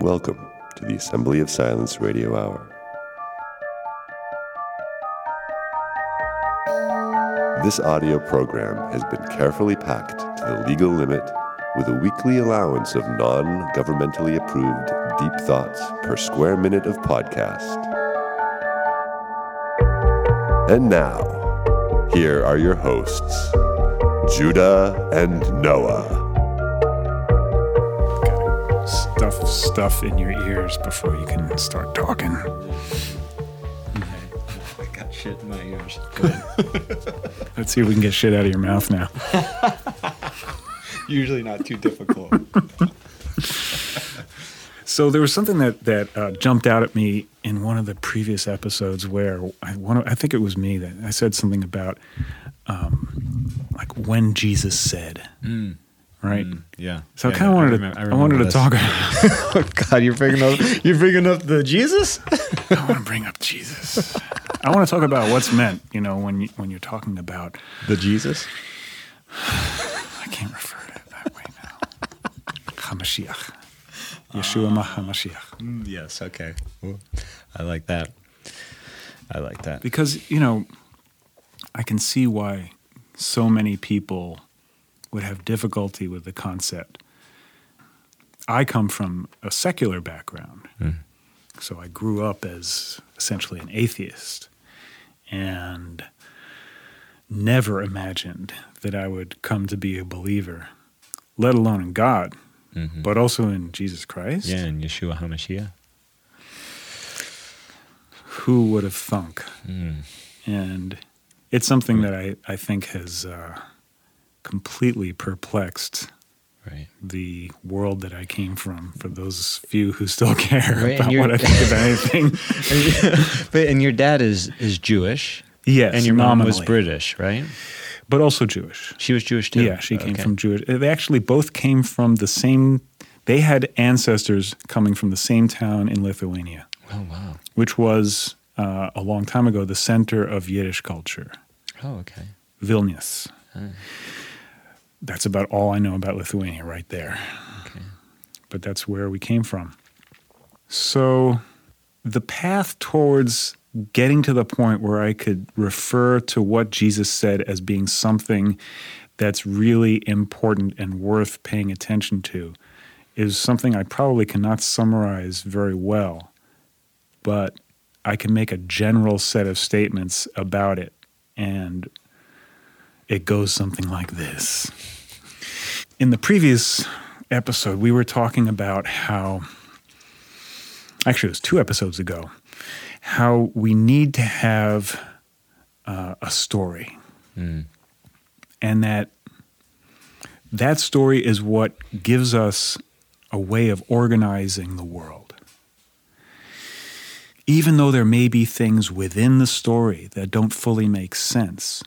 Welcome to the Assembly of Silence Radio Hour. This audio program has been carefully packed to the legal limit with a weekly allowance of non governmentally approved deep thoughts per square minute of podcast. And now, here are your hosts, Judah and Noah. Stuff stuff in your ears before you can start talking. I got shit in my ears. Let's see if we can get shit out of your mouth now. Usually not too difficult. So there was something that that uh, jumped out at me in one of the previous episodes where I one I think it was me that I said something about um, like when Jesus said, right? yeah. So I kind of wanted remem- to I, remember wanted to this. talk. oh God, you're bringing up you're bringing up the Jesus. I want to bring up Jesus. I want to talk about what's meant, you know, when you, when you're talking about. The Jesus. I can't refer to it that way now. Hamashiach, Yeshua Hamashiach. Mm, yes. Okay. Well, I like that. I like that. because you know i can see why so many people would have difficulty with the concept i come from a secular background so i grew up as essentially an atheist and never imagined that i would come to be a believer let alone in god but also in jesus christ Yeah, and Yeshua Hamashiach. who would have thunk? Mm. And it's something that I, I think has uh, completely perplexed Right. the world that I came from for those few who still care Right, about what I think about anything. but and your dad is is Jewish. yes, and your mom was British, right? But also Jewish. She was Jewish too. Yeah, she came Okay. from Jewish. They actually both came from the same, they had ancestors coming from the same town in Lithuania, Oh wow. which was uh, a long time ago the center of Yiddish culture. Oh okay. Vilnius. That's about all I know about Lithuania right there. Okay. But that's where we came from. So the path towards getting to the point where I could refer to what Jesus said as being something that's really important and worth paying attention to is something I probably cannot summarize very well, but I can make a general set of statements about it. And it goes something like this. In the previous episode, we were talking about how, actually, it was two episodes ago, how we need to have uh, a story. And that that story is what gives us a way of organizing the world. Even though there may be things within the story that don't fully make sense,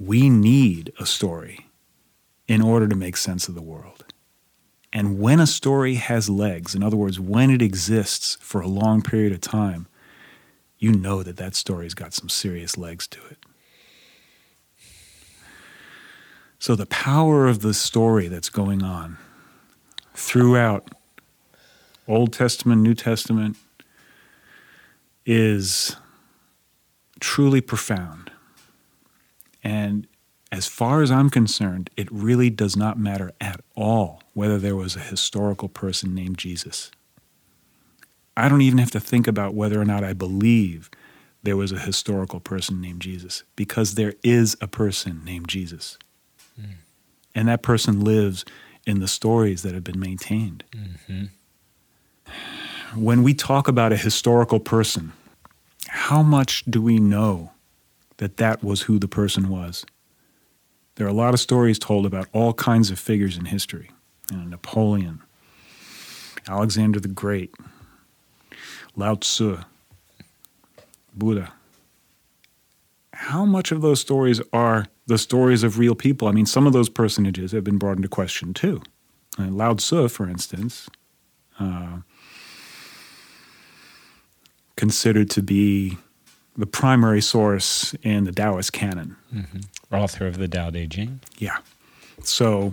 we need a story in order to make sense of the world. And when a story has legs, in other words, when it exists for a long period of time, you know that that story's got some serious legs to it. So, the power of the story that's going on throughout Old Testament, New Testament is truly profound. And as far as I'm concerned, it really does not matter at all whether there was a historical person named Jesus. I don't even have to think about whether or not I believe there was a historical person named Jesus, because there is a person named Jesus. Hmm. And that person lives in the stories that have been maintained. Mm-hmm. When we talk about a historical person, how much do we know that that was who the person was? There are a lot of stories told about all kinds of figures in history. You know, Napoleon, Alexander the Great, Lao Tzu, Buddha. How much of those stories are the stories of real people? I mean, some of those personages have been brought into question too. Uh, Lao Tzu, for instance, uh, considered to be the primary source in the Taoist canon. Author of the Tao Te Ching. Yeah. So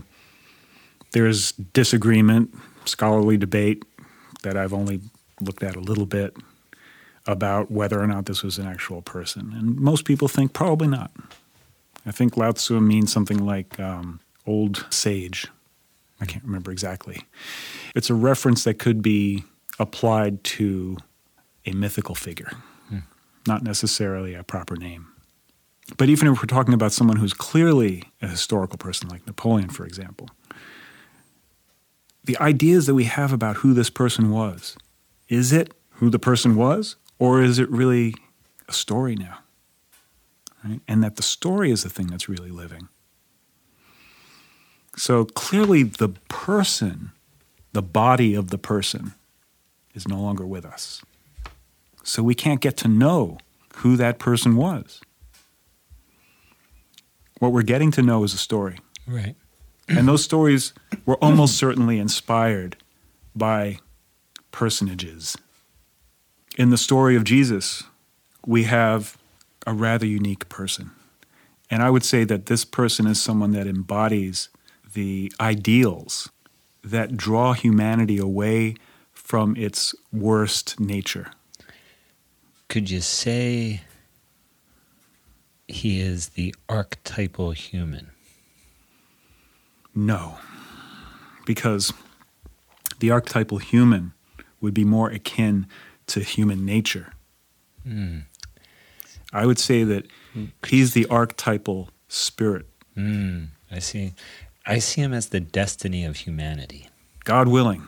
there's disagreement scholarly debate that I've only looked at a little bit about whether or not this was an actual person. And most people think probably not. I think Lao Tzu means something like um, old sage. I can't remember exactly. It's a reference that could be applied to a mythical figure, not necessarily a proper name. But even if we're talking about someone who's clearly a historical person, like Napoleon, for example, the ideas that we have about who this person was is it who the person was, or is it really a story now? Right? And that the story is the thing that's really living. So clearly, the person, the body of the person, is no longer with us. So we can't get to know who that person was. What we're getting to know is a story. Right. And those stories were almost certainly inspired by personages. In the story of Jesus, we have a rather unique person. And I would say that this person is someone that embodies the ideals that draw humanity away from its worst nature. Could you say he is the archetypal human? No, because the archetypal human would be more akin to human nature. Mm. I would say that he's the archetypal spirit. Mm, I see. I see him as the destiny of humanity. God willing.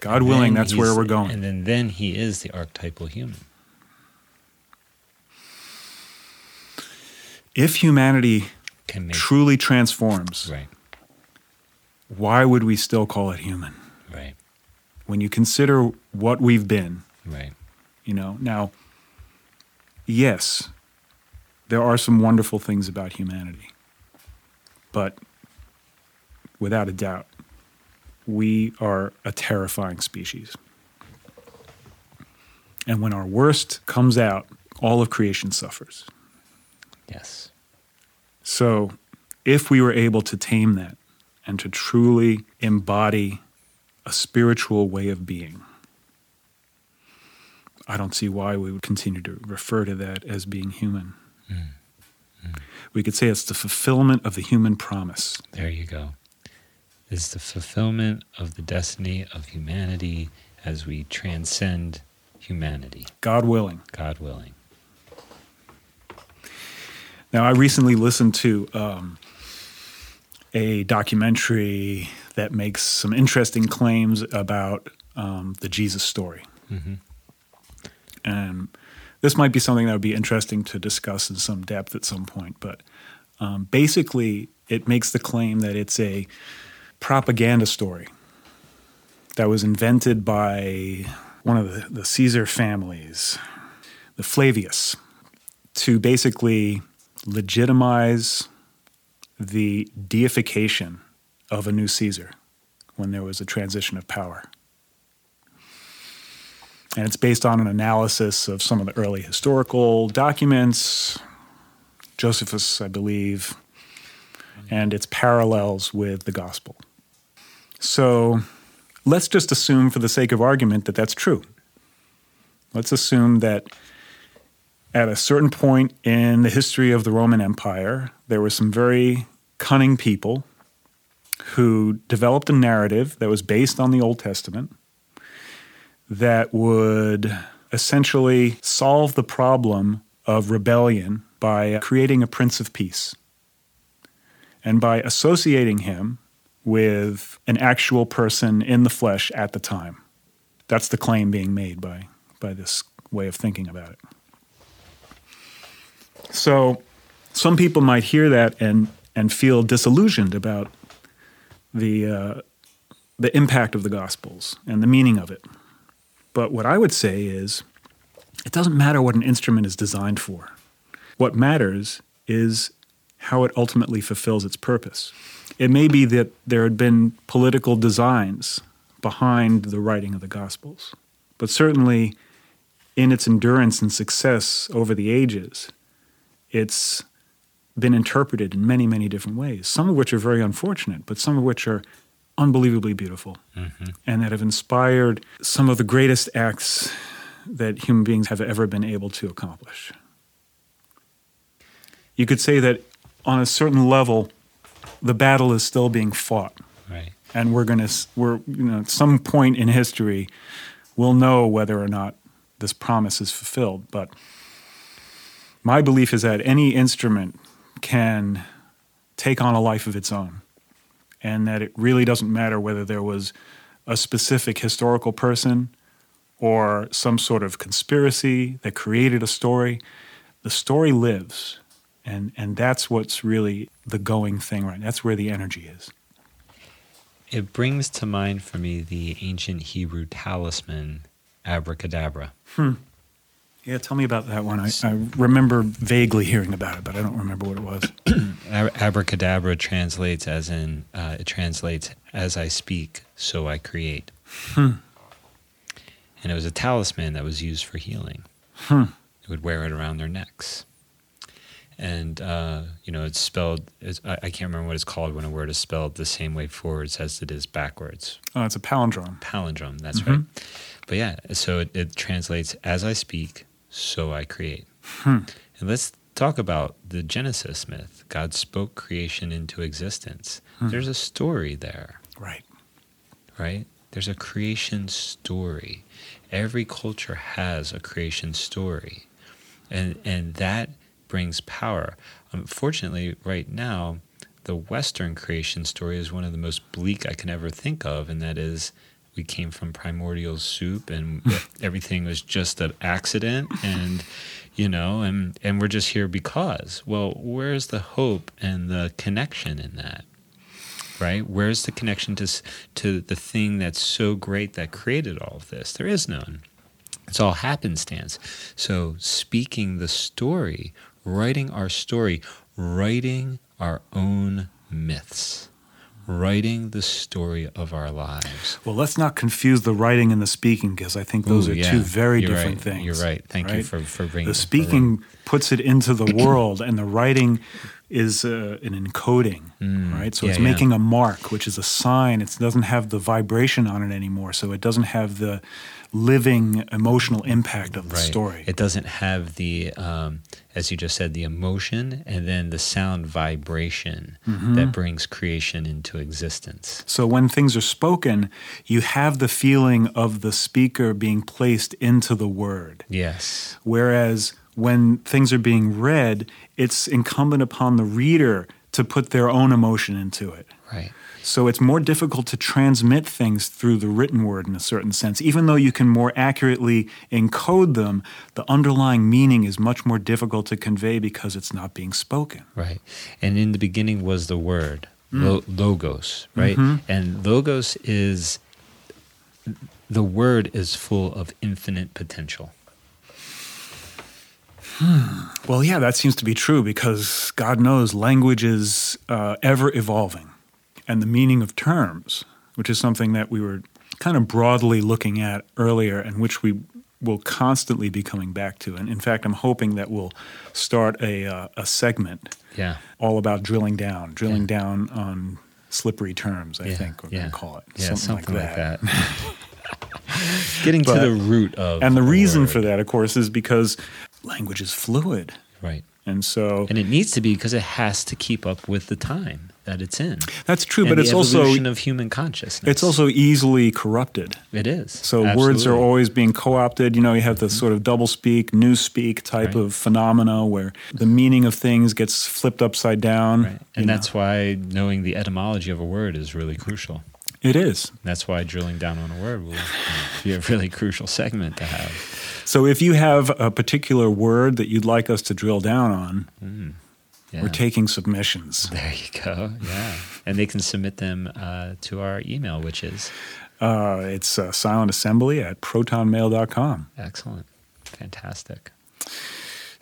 God willing, that's where we're going. And then, then he is the archetypal human. If humanity truly transforms, right, why would we still call it human? right, When you consider what we've been, right. you know, now, yes, there are some wonderful things about humanity, but without a doubt, we are a terrifying species. And when our worst comes out, all of creation suffers. Yes. So, if we were able to tame that and to truly embody a spiritual way of being, I don't see why we would continue to refer to that as being human. Mm, mm. We could say it's the fulfillment of the human promise. There you go. Is the fulfillment of the destiny of humanity as we transcend humanity, God willing. God willing. Now, I recently listened to um, a documentary that makes some interesting claims about um, the Jesus story. hmm And this might be something that would be interesting to discuss in some depth at some point. But um, basically, it makes the claim that it's a propaganda story that was invented by one of the, the Caesar families, the Flavius, to basically legitimize the deification of a new Caesar when there was a transition of power and it's based on an analysis of some of the early historical documents, Josephus, I believe, and its parallels with the gospel. So let's just assume, for the sake of argument, that that's true. Let's assume that at a certain point in the history of the Roman Empire, there were some very cunning people who developed a narrative that was based on the Old Testament that would essentially solve the problem of rebellion by creating a prince of peace and by associating him with an actual person in the flesh at the time. That's the claim being made by, by this way of thinking about it. So some people might hear that and, and feel disillusioned about the, uh, the impact of the Gospels and the meaning of it. But what I would say is it doesn't matter what an instrument is designed for. What matters is how it ultimately fulfills its purpose. It may be that there had been political designs behind the writing of the Gospels, but certainly in its endurance and success over the ages, it's been interpreted in many, many different ways, some of which are very unfortunate, but some of which are unbelievably beautiful mm-hmm. and that have inspired some of the greatest acts that human beings have ever been able to accomplish. You could say that on a certain level, the battle is still being fought, Right. and we're going to, we're, you know, at some point in history, we'll know whether or not this promise is fulfilled. But my belief is that any instrument can take on a life of its own, and that it really doesn't matter whether there was a specific historical person or some sort of conspiracy that created a story. The story lives, and, and that's what's really the going thing right now. That's where the energy is. It brings to mind for me the ancient Hebrew talisman, abracadabra. Hmm. Yeah, tell me about that one. I, I remember vaguely hearing about it, but I don't remember what it was. Abracadabra translates as in, uh, it translates as I speak, so I create. Hmm. And it was a talisman that was used for healing. Hmm. They would wear it around their necks. And, uh, you know, it's spelled, it's, I, I can't remember what it's called when a word is spelled the same way forwards as it is backwards. Oh, it's a palindrome. Palindrome, that's right. But yeah, so it, it translates as I speak, so I create. Hmm. And let's talk about the Genesis myth. God spoke creation into existence. Hmm. There's a story there, Right. right? There's a creation story. Every culture has a creation story. And and that brings power. Unfortunately, right now, the Western creation story is one of the most bleak I can ever think of, and that is we came from primordial soup and everything was just an accident and you know and and we're just here because. Well where's the hope and the connection in that right? Where's the connection to to the thing that's so great that created all of this? There is none. It's all happenstance. So speaking the story writing our story writing our own myths writing the story of our lives Well, let's not confuse the writing and the speaking because I think those Ooh, are yeah. two very You're different right. things. You're right. Thank you for, for bringing the speaking puts it into the world, and the writing is uh, an encoding, right? So Mm. yeah, it's yeah. making a mark, which is a sign. It doesn't have the vibration on it anymore, so it doesn't have the living emotional impact of the Right. story. It doesn't have the, um, as you just said, the emotion and then the sound vibration Mm-hmm. that brings creation into existence. So when things are spoken, you have the feeling of the speaker being placed into the word. Yes. Whereas when things are being read, it's incumbent upon the reader to put their own emotion into it. Right. So it's more difficult to transmit things through the written word in a certain sense. Even though you can more accurately encode them, the underlying meaning is much more difficult to convey because it's not being spoken. Right. And in the beginning was the word, Mm. lo- logos, right? Mm-hmm. And logos is, the word is full of infinite potential. Well, yeah, that seems to be true because God knows language is uh, ever evolving. And the meaning of terms, which is something that we were kind of broadly looking at earlier and which we will constantly be coming back to. And in fact, I'm hoping that we'll start a, uh, a segment Yeah. all about drilling down, drilling Yeah. down on slippery terms, I yeah. think we're going to call it. Yeah, something, like that. that. Getting But- to the root of And the reason word. for that, of course, is because language is fluid. Right. And so And it needs to be because it has to keep up with the time that it's in. that's true, and but it's also of human consciousness. it's also easily corrupted. it is. So words are always being co-opted. You know, you have the sort of double speak, new speak type Right. of phenomena where the meaning of things gets flipped upside down. Right. And know. that's why knowing the etymology of a word is really crucial. It is. That's why drilling down on a word will be a really crucial segment to have. So if you have a particular word that you'd like us to drill down on, Yeah. we're taking submissions. there you go. Yeah. And they can submit them uh, to our email, which is Uh, it's uh, silentassembly at protonmail.com. excellent. Fantastic.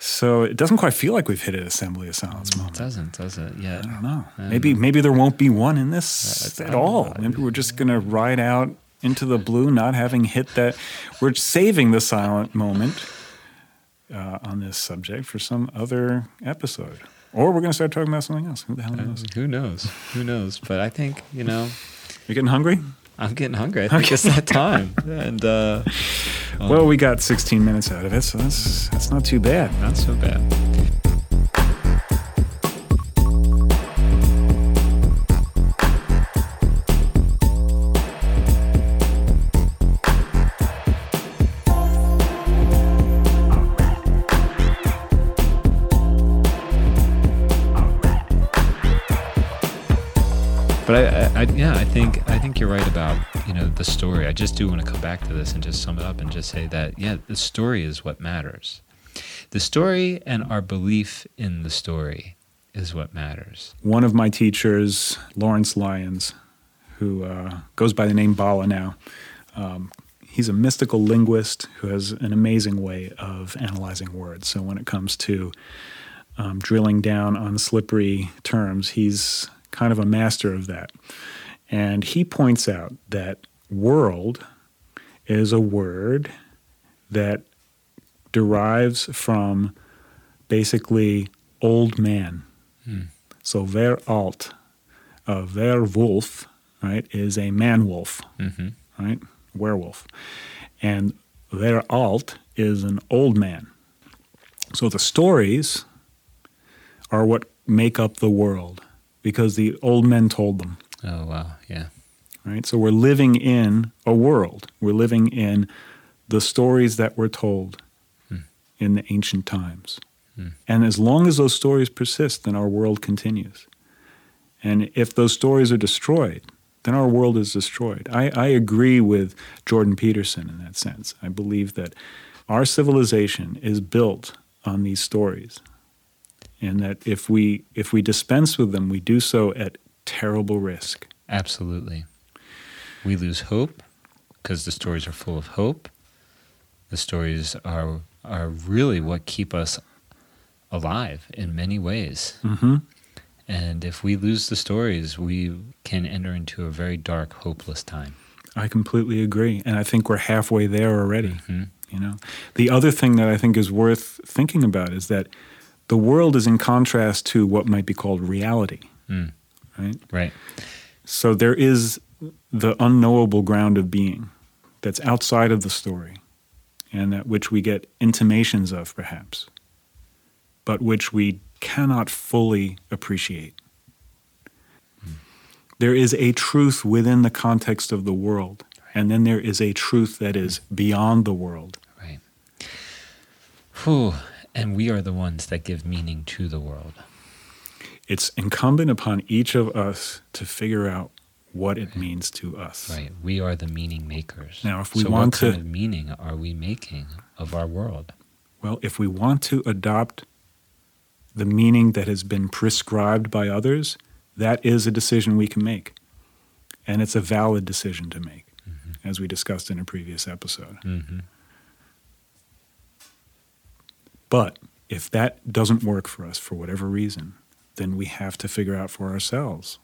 So it doesn't quite feel like we've hit an assembly of silence It moment. doesn't, does it? Yeah. I don't know. Maybe maybe there won't be one in this at all. know. Maybe we're just gonna ride out into the blue, not having hit that. We're saving the silent moment uh, on this subject for some other episode, or we're gonna start talking about something else. Who the hell knows? Who knows? Who knows? But I think, you know, You're getting hungry? I'm getting hungry. I think it's that time. And uh, well, we got 16 minutes out of it, so that's that's not too bad. not so bad. But I, I, yeah, I think I think you're right about you know the story. I just do want to come back to this and just sum it up and just say that yeah, the story is what matters. The story and our belief in the story is what matters. One of my teachers, Lawrence Lyons, who uh, goes by the name Bala now, um, he's a mystical linguist who has an amazing way of analyzing words. So when it comes to um, drilling down on slippery terms, he's kind of a master of that. And he points out that world is a word that derives from basically old man. So ver alt, uh, werwolf, right, is a man wolf, right, werewolf, and ver alt is an old man. So the stories are what make up the world because the old men told them, Oh wow, yeah, right? So we're living in a world. We're living in the stories that were told hmm. in the ancient times. Hmm. And as long as those stories persist, then our world continues. And if those stories are destroyed, then our world is destroyed. I, I agree with Jordan Peterson in that sense. I believe that our civilization is built on these stories. And that if we if we dispense with them, we do so at terrible risk. absolutely. We lose hope because the stories are full of hope. The stories are are really what keep us alive in many ways. Mm-hmm. And if we lose the stories, we can enter into a very dark, hopeless time. I completely agree, and I think we're halfway there already. Mhm. You know, the other thing that I think is worth thinking about is that the world is in contrast to what might be called reality, Mm. right? Right. So there is the unknowable ground of being that's outside of the story, and that which we get intimations of, perhaps, but which we cannot fully appreciate. There is a truth within the context of the world, and then there is a truth that is beyond the world. Right. Whew. And we are the ones that give meaning to the world. It's incumbent upon each of us to figure out what it means to us. Right. We are the meaning makers. Now, if we so want what kind to- of meaning are we making of our world? Well, if we want to adopt the meaning that has been prescribed by others, that is a decision we can make. And it's a valid decision to make, as we discussed in a previous episode. hmm But if that doesn't work for us for whatever reason, then we have to figure out for ourselves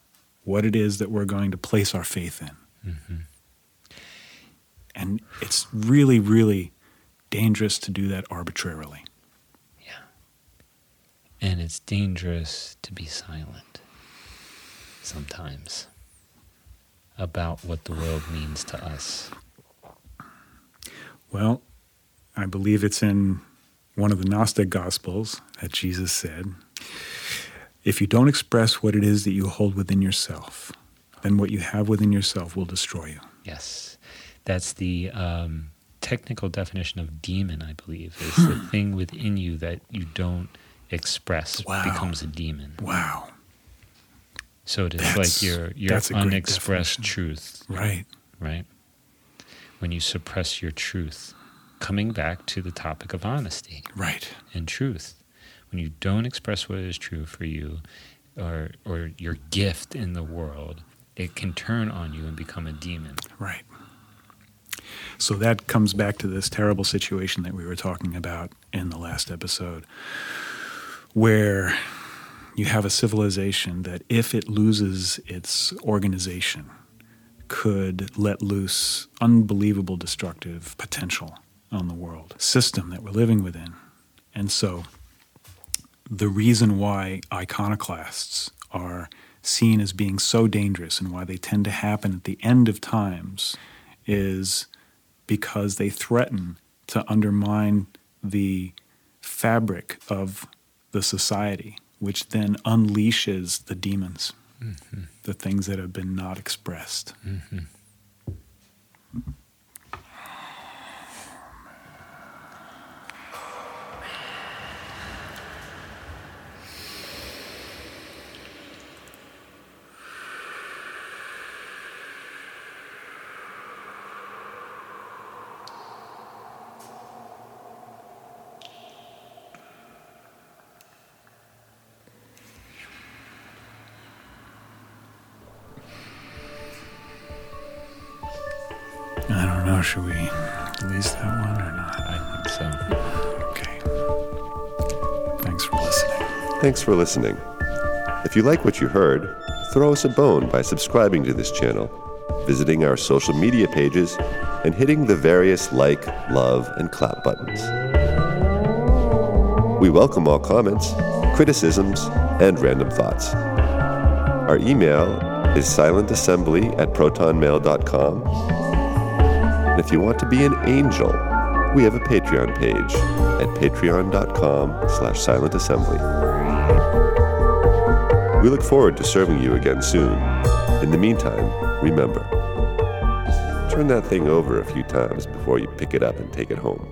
what it is that we're going to place our faith in. Mm-hmm. And it's really, really dangerous to do that arbitrarily. Yeah. And it's dangerous to be silent sometimes about what the world means to us. Well, I believe it's in one of the Gnostic Gospels that Jesus said if you don't express what it is that you hold within yourself, then what you have within yourself will destroy you. Yes. That's the um, technical definition of demon, I believe, is the thing within you that you don't express Wow. becomes a demon. Wow. So it is That's- like your your that's a great unexpressed truth, Right. right? When you suppress your truth, coming back to the topic of honesty Right. and truth. When you don't express what is true for you or or your gift in the world, it can turn on you and become a demon. Right. So that comes back to this terrible situation that we were talking about in the last episode, where you have a civilization that, if it loses its organization, could let loose unbelievable destructive potential on the world system that we're living within. And so the reason why iconoclasts are seen as being so dangerous and why they tend to happen at the end of times is because they threaten to undermine the fabric of the society, which then unleashes the demons, mm-hmm. the things that have been not expressed. Mm-hmm. I don't know. Should we release that one or not? I think so. Okay. Thanks for listening. Thanks for listening. If you like what you heard, throw us a bone by subscribing to this channel, visiting our social media pages, and hitting the various like, love, and clap buttons. We welcome all comments, criticisms, and random thoughts. Our email is silentassembly at protonmail.com and if you want to be an angel, we have a Patreon page at patreon.com slash silentassembly. We look forward to serving you again soon. In the meantime, remember, turn that thing over a few times before you pick it up and take it home.